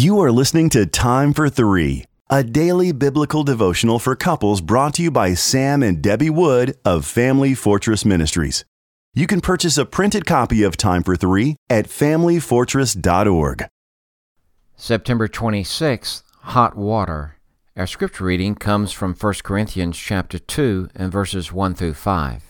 You are listening to Time for Three, a daily biblical devotional for couples brought to you by Sam and Debbie Wood of Family Fortress Ministries. You can purchase a printed copy of Time for Three at FamilyFortress.org. September 26th, hot water. Our scripture reading comes from 1 Corinthians chapter 2 and verses 1 through 5.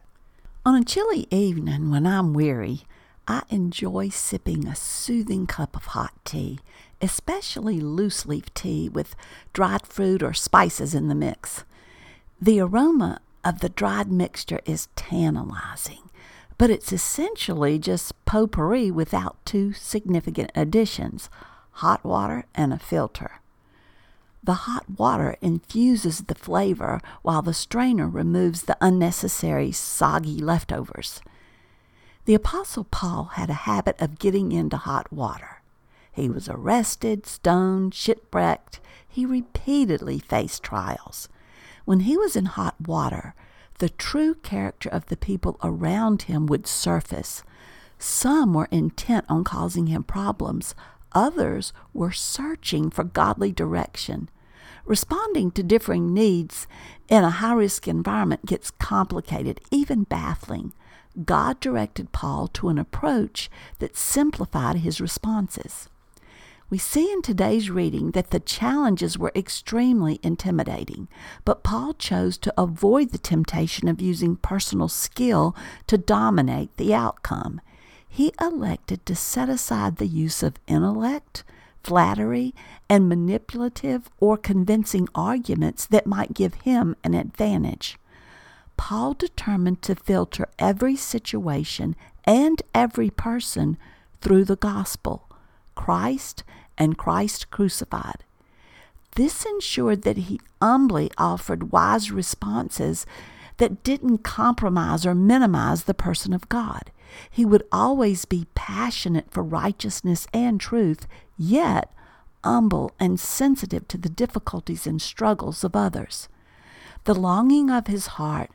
On a chilly evening when I'm weary, I enjoy sipping a soothing cup of hot tea, especially loose leaf tea with dried fruit or spices in the mix. The aroma of the dried mixture is tantalizing, but it's essentially just potpourri without two significant additions hot water and a filter. The hot water infuses the flavor while the strainer removes the unnecessary soggy leftovers. The Apostle Paul had a habit of getting into hot water. He was arrested, stoned, shipwrecked. He repeatedly faced trials. When he was in hot water, the true character of the people around him would surface. Some were intent on causing him problems, Others were searching for godly direction. Responding to differing needs in a high risk environment gets complicated, even baffling. God directed Paul to an approach that simplified his responses. We see in today's reading that the challenges were extremely intimidating, but Paul chose to avoid the temptation of using personal skill to dominate the outcome he elected to set aside the use of intellect, flattery, and manipulative or convincing arguments that might give him an advantage. Paul determined to filter every situation and every person through the gospel, Christ and Christ crucified. This ensured that he humbly offered wise responses that didn't compromise or minimize the person of God. He would always be passionate for righteousness and truth, yet humble and sensitive to the difficulties and struggles of others. The longing of his heart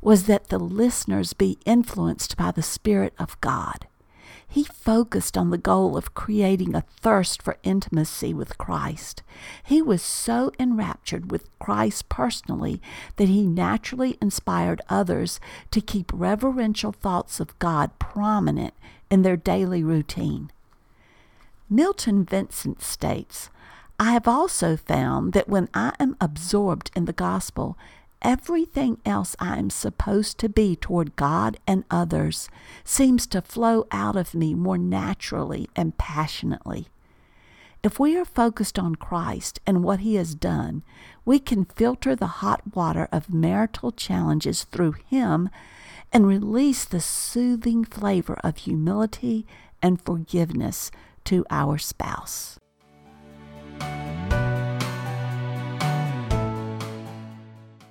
was that the listeners be influenced by the Spirit of God. He focused on the goal of creating a thirst for intimacy with Christ. He was so enraptured with Christ personally that he naturally inspired others to keep reverential thoughts of God prominent in their daily routine. Milton Vincent states, I have also found that when I am absorbed in the gospel, everything else I am supposed to be toward God and others seems to flow out of me more naturally and passionately. If we are focused on Christ and what He has done, we can filter the hot water of marital challenges through Him and release the soothing flavor of humility and forgiveness to our spouse.